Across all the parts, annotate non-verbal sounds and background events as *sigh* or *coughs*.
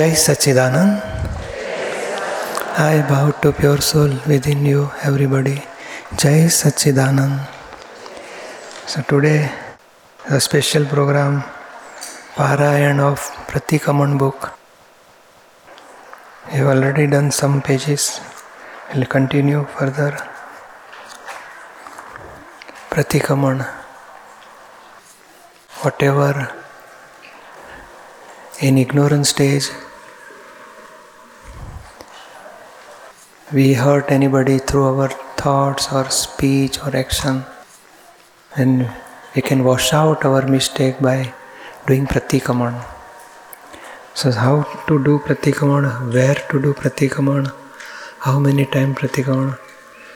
जय Sachchidanand. I bow to pure soul within you everybody जय Sachchidanand. So today the special program पारायण of Pratikraman book you already done some pages will continue further Pratikraman whatever in ignorance stage we hurt anybody through our thoughts or speech or action. And we can wash out our mistake by doing pratikaman. So how to do pratikaman? Where to do pratikaman? How many times pratikaman?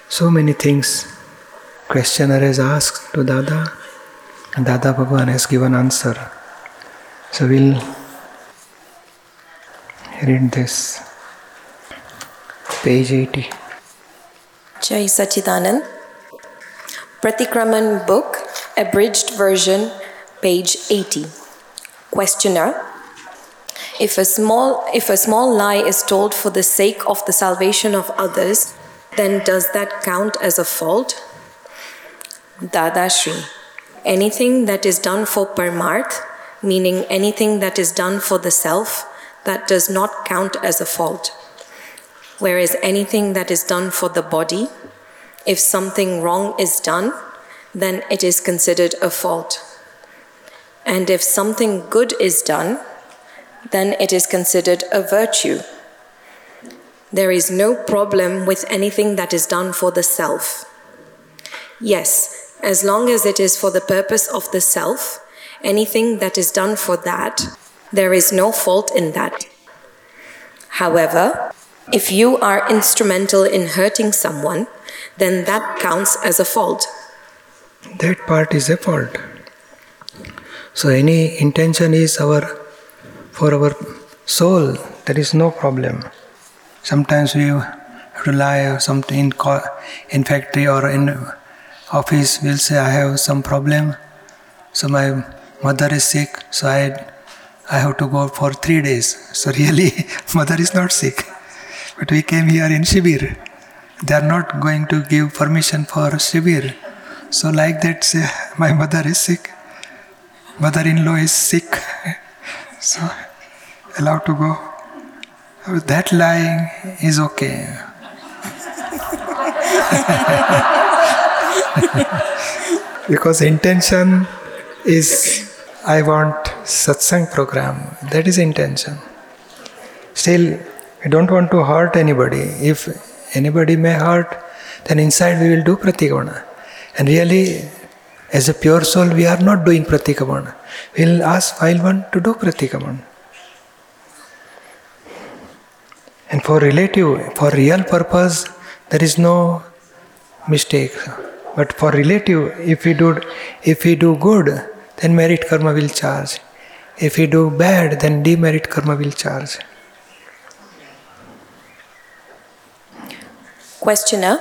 So many things. Questioner has asked to dada. And dada bhagwan has given answer. So we'll read this. Page 80. Jai Sachidanand. Pratikraman book, abridged version, page 80. Questioner. If a small if a small lie is told for the sake of the salvation of others, then does that count as a fault? Dadashri. Anything that is done for parmarth, meaning anything that is done for the self, that does not count as a fault. Whereas anything that is done for the body, if something wrong is done, then it is considered a fault. And if something good is done, then it is considered a virtue. There is no problem with anything that is done for the self. Yes, as long as it is for the purpose of the self, anything that is done for that there is no fault in that. However, if you are instrumental in hurting someone, then that counts as a fault. That part is a fault. So any intention is our for our soul, there is no problem. Sometimes we rely lie something in, in factory or in office. We'll say I have some problem. So my mother is sick. So I I have to go for three days. So *laughs* really, mother is not sick. But we came here in Shibir. They are not going to give permission for Shibir. So like that, *laughs* my mother is sick. Mother-in-law is sick. *laughs* So allowed to go. That lying is okay. *laughs* because intention is I want satsang program. That is intention. Still, we don't want to hurt anybody. If anybody may hurt, then inside we will do pratikamana. And really, as a pure soul, we are not doing pratikamana. We will ask file one to do pratikamana. And for relative, for real purpose, there is no mistake. But for relative, if we do, if we do good, then merit karma will charge. If we do bad, then demerit karma will charge. Questioner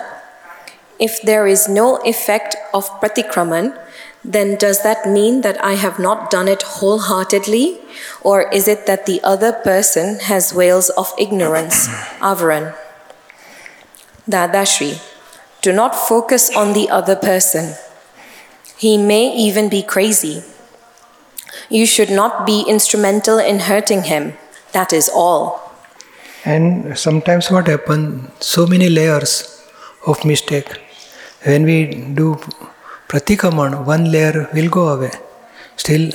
If there is no effect of pratikraman, then does that mean that I have not done it wholeheartedly? Or is it that the other person has veils of ignorance, *coughs* avaran? Dadashri, do not focus on the other person. He may even be crazy. You should not be instrumental in hurting him. That is all. And sometimes what happens, so many layers of mistake. When we do pratikaman, one layer will go away. Still,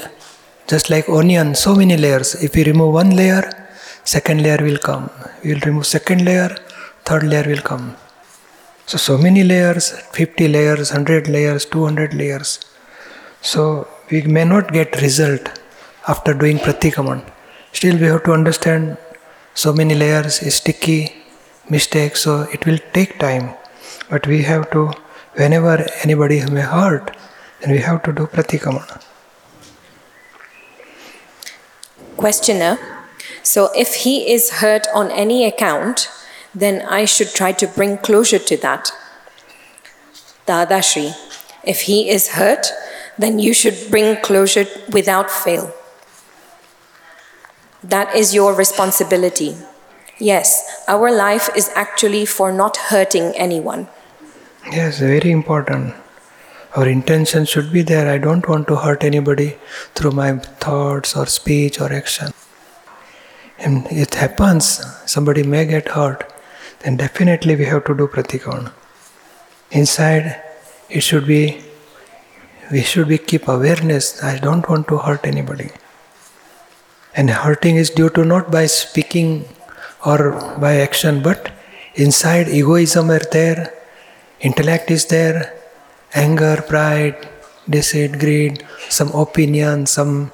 just like onion, so many layers. If we remove one layer, second layer will come. We will remove second layer, third layer will come. So, so many layers 50 layers, 100 layers, 200 layers. So, we may not get result after doing pratikaman. Still, we have to understand so many layers sticky, mistake, so it will take time. But we have to, whenever anybody may hurt, then we have to do pratikaman. Questioner So, if he is hurt on any account, then I should try to bring closure to that. Dadashri, if he is hurt, then you should bring closure without fail. That is your responsibility. Yes, our life is actually for not hurting anyone. Yes, very important. Our intention should be there. I don't want to hurt anybody through my thoughts or speech or action. And it happens, somebody may get hurt, then definitely we have to do pratikramana. Inside, it should be, we should be keep awareness. I don't want to hurt anybody. And hurting is due to not by speaking or by action, but inside egoism are there, intellect is there, anger, pride, deceit, greed, some opinion, some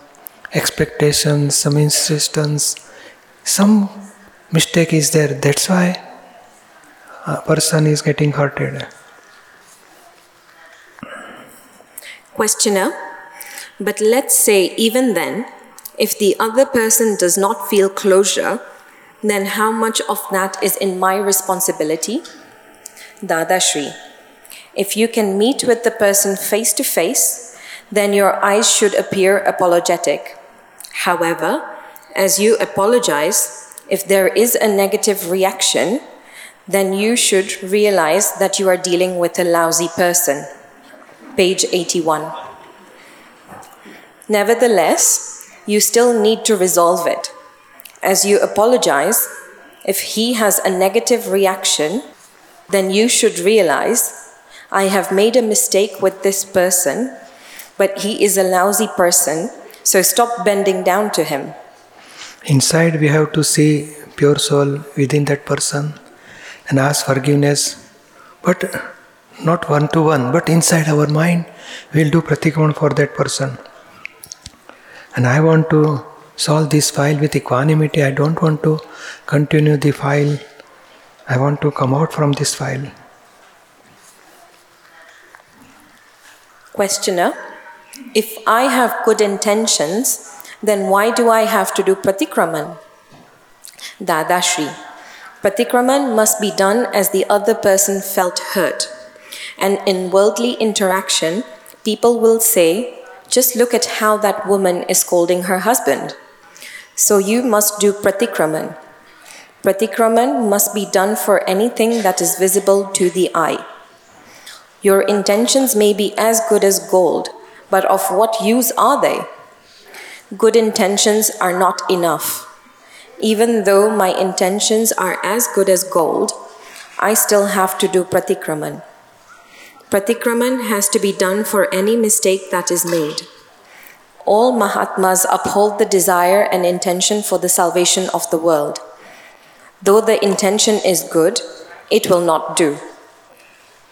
expectations, some insistence, some mistake is there. That's why a person is getting hurted. Questioner, but let's say even then, if the other person does not feel closure, then how much of that is in my responsibility? Dadashri, if you can meet with the person face to face, then your eyes should appear apologetic. However, as you apologize, if there is a negative reaction, then you should realize that you are dealing with a lousy person. Page 81. Nevertheless, you still need to resolve it. As you apologize, if he has a negative reaction, then you should realize I have made a mistake with this person, but he is a lousy person, so stop bending down to him. Inside, we have to see pure soul within that person and ask forgiveness, but not one to one, but inside our mind, we'll do pratikramana for that person. And I want to solve this file with equanimity. I don't want to continue the file. I want to come out from this file. Questioner, if I have good intentions, then why do I have to do pratikraman? Dadashri, pratikraman must be done as the other person felt hurt. And in worldly interaction, people will say, just look at how that woman is scolding her husband. So you must do pratikraman. Pratikraman must be done for anything that is visible to the eye. Your intentions may be as good as gold, but of what use are they? Good intentions are not enough. Even though my intentions are as good as gold, I still have to do pratikraman. Pratikraman has to be done for any mistake that is made. All Mahatmas uphold the desire and intention for the salvation of the world. Though the intention is good, it will not do.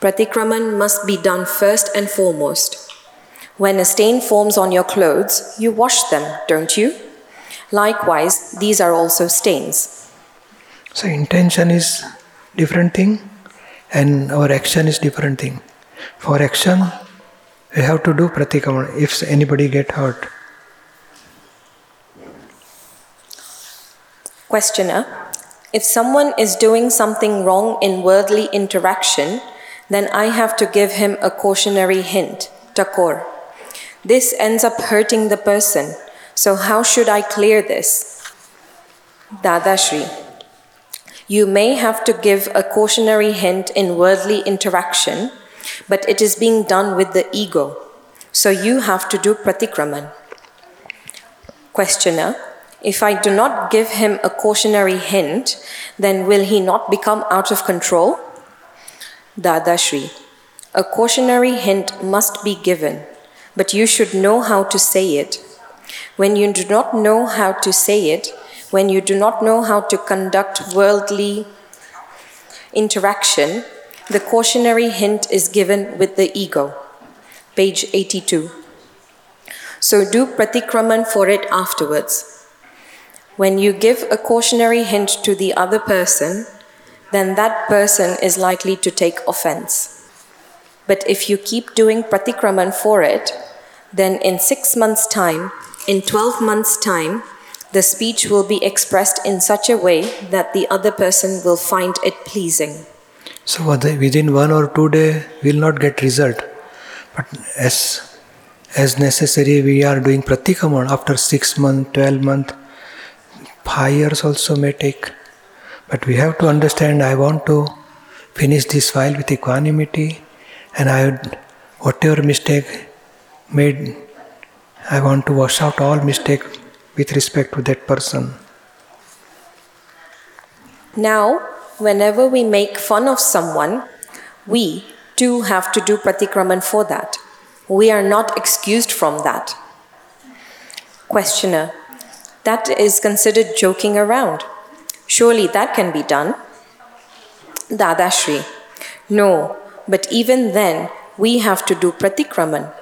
Pratikraman must be done first and foremost. When a stain forms on your clothes, you wash them, don't you? Likewise, these are also stains. So intention is different thing and our action is different thing. For action, we have to do pratikraman if anybody get hurt. Questioner, if someone is doing something wrong in worldly interaction, then I have to give him a cautionary hint, takor. This ends up hurting the person, so how should I clear this? Dadashri, you may have to give a cautionary hint in worldly interaction, but it is being done with the ego, so you have to do pratikraman. Questioner, if I do not give him a cautionary hint, then will he not become out of control? Dadashri, a cautionary hint must be given, but you should know how to say it. When you do not know how to say it, when you do not know how to conduct worldly interaction, the cautionary hint is given with the ego. Page 82. So do pratikraman for it afterwards. When you give a cautionary hint to the other person, then that person is likely to take offense. But if you keep doing pratikraman for it, then in six months' time, in 12 months' time, the speech will be expressed in such a way that the other person will find it pleasing. So within one or two day, we will not get result. But as as necessary, we are doing pratikraman after six month, twelve month, five years also may take. But we have to understand I want to finish this file with equanimity and I whatever mistake made, I want to wash out all mistake with respect to that person. Now, whenever we make fun of someone, we too have to do pratikraman for that. We are not excused from that. Questioner, that is considered joking around. Surely that can be done. Dadashri, no, but even then we have to do pratikraman.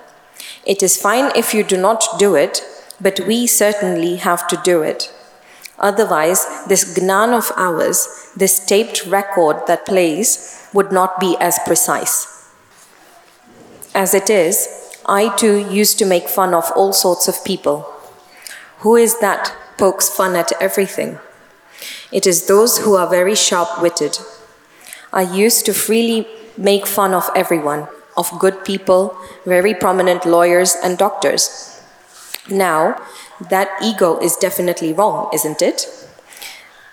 It is fine if you do not do it, but we certainly have to do it. Otherwise, this gnan of ours, this taped record that plays, would not be as precise. As it is, I too used to make fun of all sorts of people. Who is that pokes fun at everything? It is those who are very sharp witted. I used to freely make fun of everyone, of good people, very prominent lawyers and doctors. Now, that ego is definitely wrong, isn't it?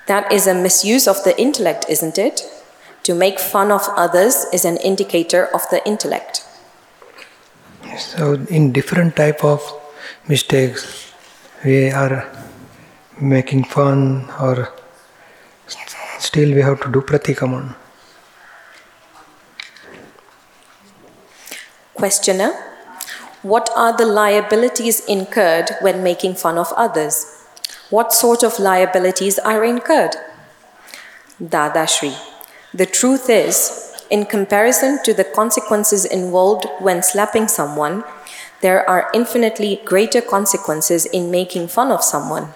That is a misuse of the intellect, isn't it? To make fun of others is an indicator of the intellect. So, in different type of mistakes, we are making fun, or still we have to do pratikraman. Questioner What are the liabilities incurred when making fun of others? What sort of liabilities are incurred? Dadashri The truth is, in comparison to the consequences involved when slapping someone, there are infinitely greater consequences in making fun of someone.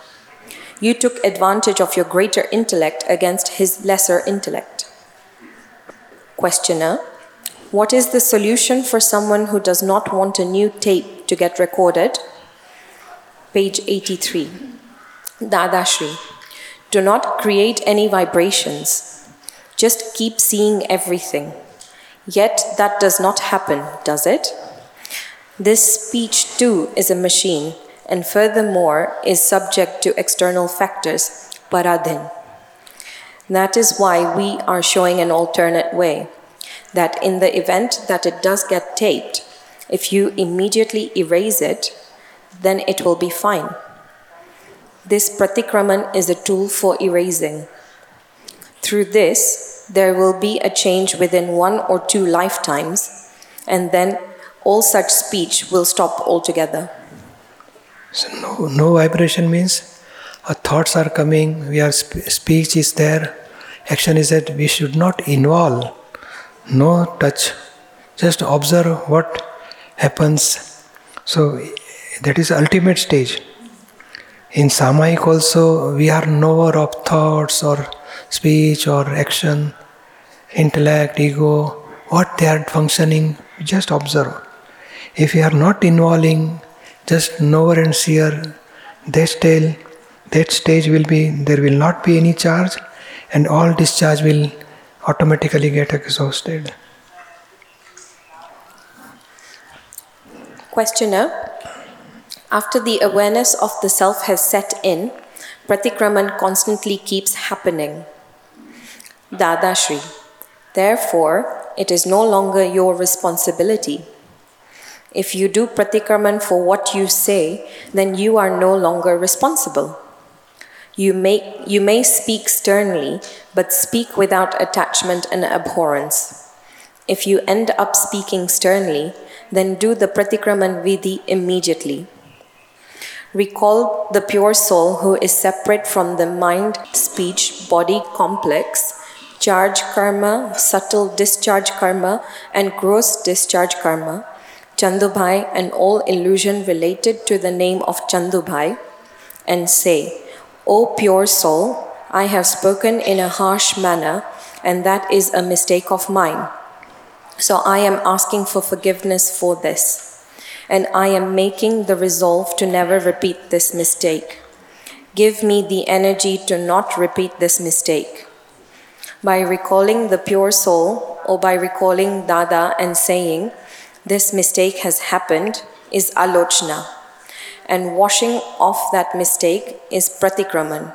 You took advantage of your greater intellect against his lesser intellect. Questioner What is the solution for someone who does not want a new tape to get recorded? Page 83. Dadashri Do not create any vibrations. Just keep seeing everything. Yet that does not happen, does it? This speech too is a machine and furthermore is subject to external factors, paradhin. That is why we are showing an alternate way. That in the event that it does get taped, if you immediately erase it, then it will be fine. This pratikraman is a tool for erasing. Through this, there will be a change within one or two lifetimes, and then all such speech will stop altogether. So no, no vibration means our thoughts are coming, we are speech is there, action is that we should not involve, no touch, just observe what happens. So that is ultimate stage. In Samayik also we are knower of thoughts or speech or action, intellect, ego, what they are functioning, just observe. If we are not involving just knower and seer, that stage, that stage will be, there will not be any charge and all discharge will automatically get exhausted. Questioner After the awareness of the self has set in, pratikraman constantly keeps happening. Dadashri Therefore, it is no longer your responsibility. If you do pratikraman for what you say, then you are no longer responsible. You may, you may speak sternly, but speak without attachment and abhorrence. If you end up speaking sternly, then do the pratikraman vidhi immediately. Recall the pure soul who is separate from the mind, speech, body complex, charge karma, subtle discharge karma, and gross discharge karma Chandubhai and all illusion related to the name of Chandubhai, and say, O pure soul, I have spoken in a harsh manner, and that is a mistake of mine. So I am asking for forgiveness for this, and I am making the resolve to never repeat this mistake. Give me the energy to not repeat this mistake. By recalling the pure soul, or by recalling Dada and saying, this mistake has happened is alochna, and washing off that mistake is pratikraman.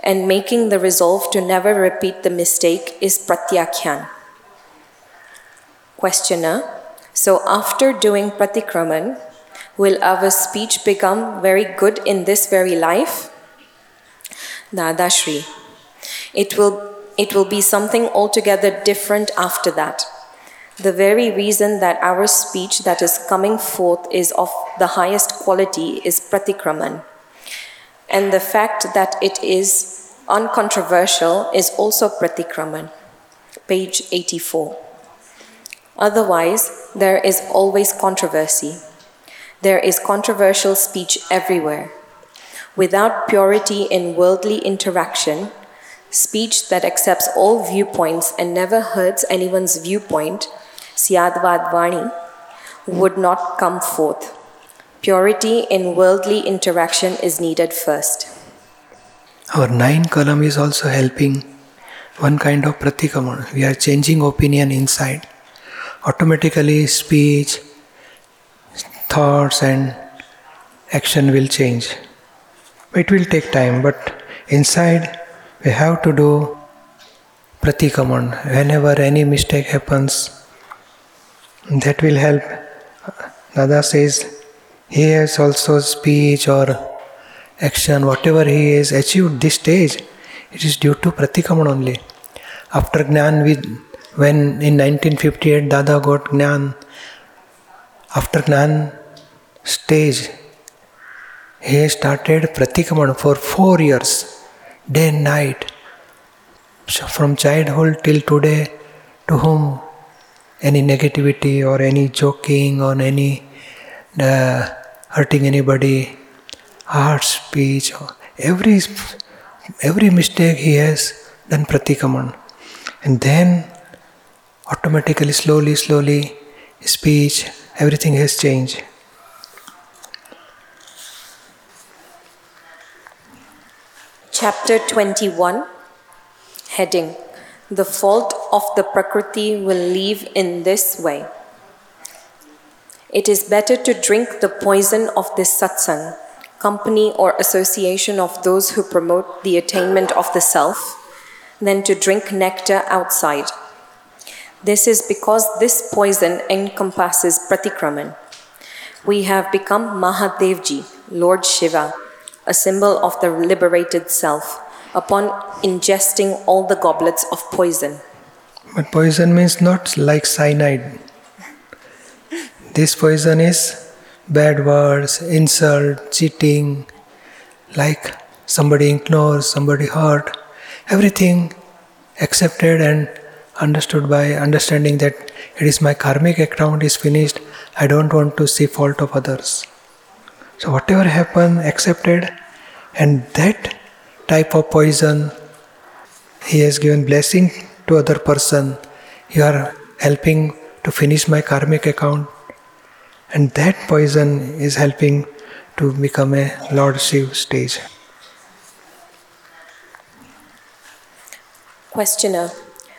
and making the resolve to never repeat the mistake is pratyakhyan. Questioner So, after doing pratikraman, will our speech become very good in this very life? Dadashri It will, it will be something altogether different after that. The very reason that our speech that is coming forth is of the highest quality is pratikraman. And the fact that it is uncontroversial is also pratikraman. Page 84. Otherwise, there is always controversy. There is controversial speech everywhere. Without purity in worldly interaction, speech that accepts all viewpoints and never hurts anyone's viewpoint, Syadvad Vani, would not come forth. Purity in worldly interaction is needed first. Our nine column is also helping one kind of pratikamana. We are changing opinion inside automatically speech, thoughts, and action will change. It will take time, but inside we have to do pratikaman. Whenever any mistake happens, that will help. Dada says he has also speech or action, whatever he has achieved this stage, it is due to pratikaman only. After Gnan, when in 1958 Dada got Gnan, after Gnan stage, he started Pratikaman for four years, day and night. So from childhood till today, to whom any negativity or any joking or any uh, hurting anybody, harsh speech, every every mistake he has done pratikaman. And then automatically, slowly, slowly, speech, everything has changed. Chapter 21 Heading The fault of the Prakriti will leave in this way. It is better to drink the poison of this satsang, company or association of those who promote the attainment of the self, than to drink nectar outside. This is because this poison encompasses pratikraman. We have become Mahadevji, Lord Shiva, a symbol of the liberated self, upon ingesting all the goblets of poison. But poison means not like cyanide. This poison is bad words, insult, cheating, like somebody ignores, somebody hurt, everything accepted and understood by understanding that it is my karmic account is finished i don't want to see fault of others so whatever happened accepted and that type of poison he has given blessing to other person you are helping to finish my karmic account and that poison is helping to become a lord shiv stage questioner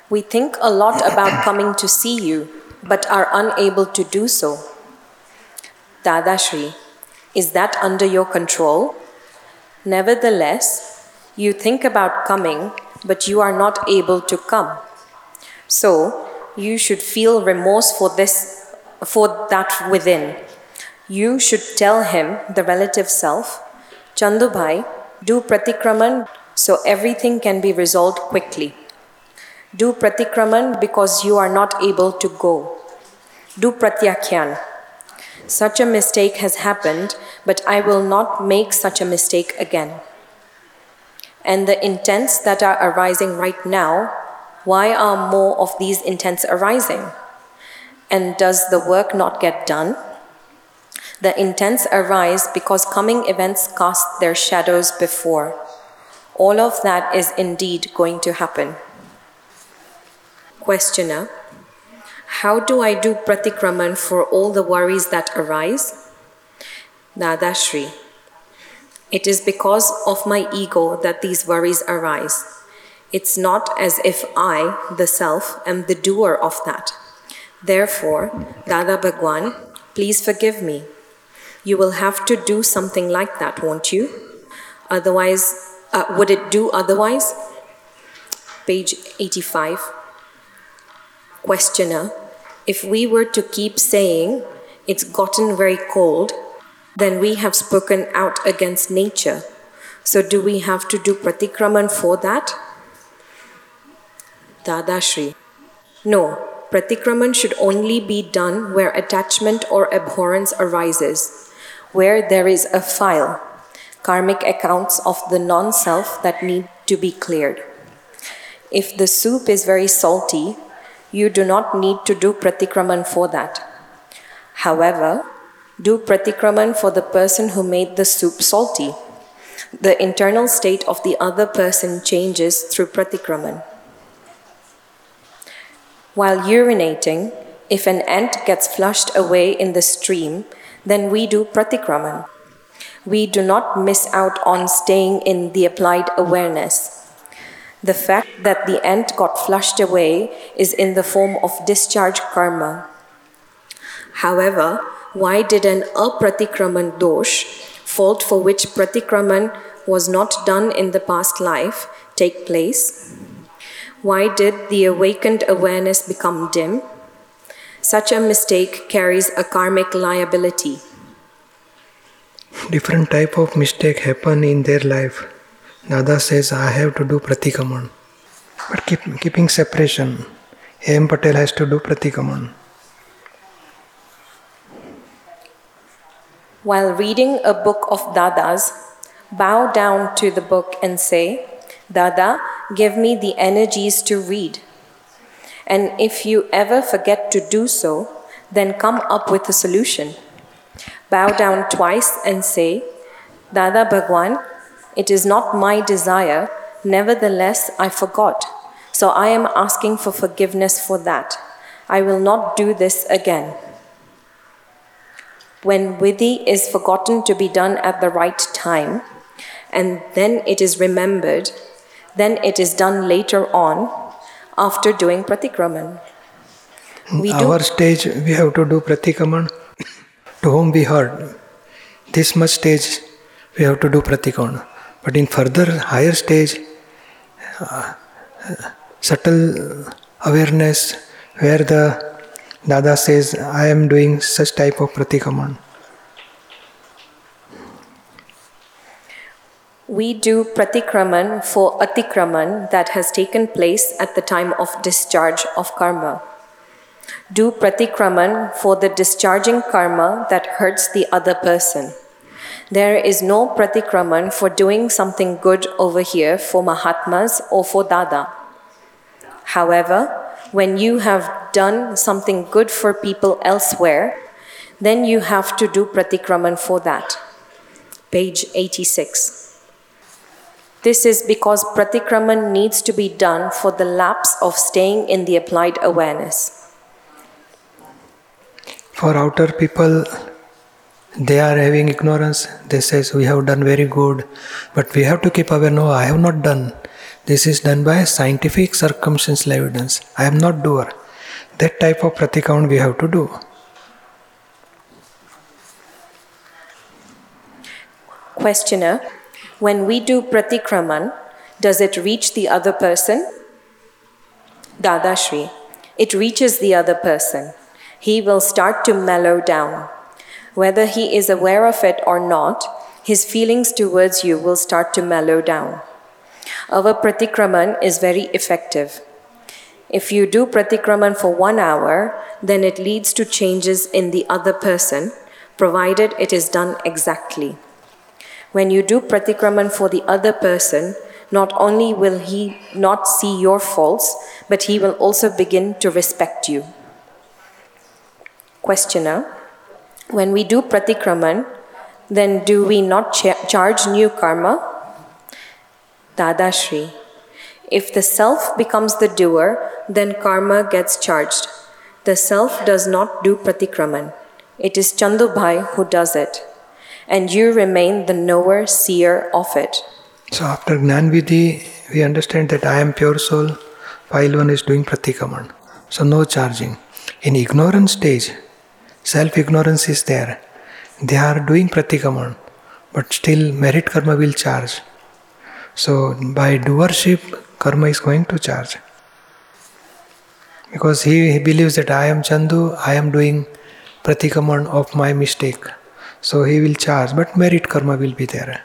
we think a lot about coming to see you, but are unable to do so. Dadashri, is that under your control? Nevertheless, you think about coming, but you are not able to come. So, you should feel remorse for this for that within. You should tell him, the relative self, Chandubhai, do pratikraman so everything can be resolved quickly. Do pratikraman because you are not able to go. Do pratyakhyan. Such a mistake has happened, but I will not make such a mistake again. And the intents that are arising right now, why are more of these intents arising? And does the work not get done? The intents arise because coming events cast their shadows before. All of that is indeed going to happen. Questioner How do I do pratikraman for all the worries that arise? Dadashri It is because of my ego that these worries arise. It's not as if I, the self, am the doer of that. Therefore, Dada Bhagwan, please forgive me. You will have to do something like that, won't you? Otherwise, Uh, would it do otherwise? Page 85. Questioner If we were to keep saying, it's gotten very cold, then we have spoken out against nature. So do we have to do pratikraman for that? Dadashri. No, pratikraman should only be done where attachment or abhorrence arises, where there is a file, karmic accounts of the non self that need to be cleared. If the soup is very salty, you do not need to do pratikraman for that. However, do pratikraman for the person who made the soup salty. The internal state of the other person changes through pratikraman. While urinating, if an ant gets flushed away in the stream, then we do pratikraman. We do not miss out on staying in the applied awareness. The fact that the ant got flushed away is in the form of discharge karma. However, why did an apratikraman dosh, fault for which pratikraman was not done in the past life, take place? Why did the awakened awareness become dim? Such a mistake carries a karmic liability. Different type of mistake happen in their life. Dada says, I have to do pratikaman. But keep, keeping separation, A.M. Patel has to do pratikaman. While reading a book of Dada's, bow down to the book and say, Dada, give me the energies to read. And if you ever forget to do so, then come up with a solution. Bow down twice and say, Dada Bhagwan, it is not my desire, nevertheless I forgot. So I am asking for forgiveness for that. I will not do this again. When vidhi is forgotten to be done at the right time, and then it is remembered, then it is done later on after doing pratikraman. We Our stage, we have to do pratikraman to whom we heard. This much stage, we have to do pratikraman. But in further higher stage, uh, subtle awareness where the Dada says, I am doing such type of pratikaman. We do pratikraman for atikraman that has taken place at the time of discharge of karma. Do pratikraman for the discharging karma that hurts the other person. There is no pratikraman for doing something good over here for Mahatmas or for Dada. However, when you have done something good for people elsewhere, then you have to do pratikraman for that. Page 86. This is because pratikraman needs to be done for the lapse of staying in the applied awareness. For outer people, they are having ignorance they says we have done very good but we have to keep aware no i have not done this is done by scientific circumstantial evidence. I am not doer. That type of pratikount we have to do. Questioner when we do pratikraman does it reach the other person? Dadashri it reaches the other person. He will start to mellow down. Whether he is aware of it or not, his feelings towards you will start to mellow down. Our pratikraman is very effective. If you do pratikraman for one hour, then it leads to changes in the other person, provided it is done exactly. When you do pratikraman for the other person, not only will he not see your faults, but he will also begin to respect you. Questioner when we do pratikraman, then do we not cha- charge new karma? Dadashri. If the self becomes the doer, then karma gets charged. The self does not do pratikraman. It is Chandubhai who does it. And you remain the knower, seer of it. So after Gnanvidhi, we understand that I am pure soul, while one is doing pratikraman. So no charging. In ignorance stage, self ignorance is there. They are doing pratikaman, but still merit karma will charge. So by doership, karma is going to charge. Because he, he believes that I am Chandu, I am doing pratikaman of my mistake. So he will charge, but merit karma will be there.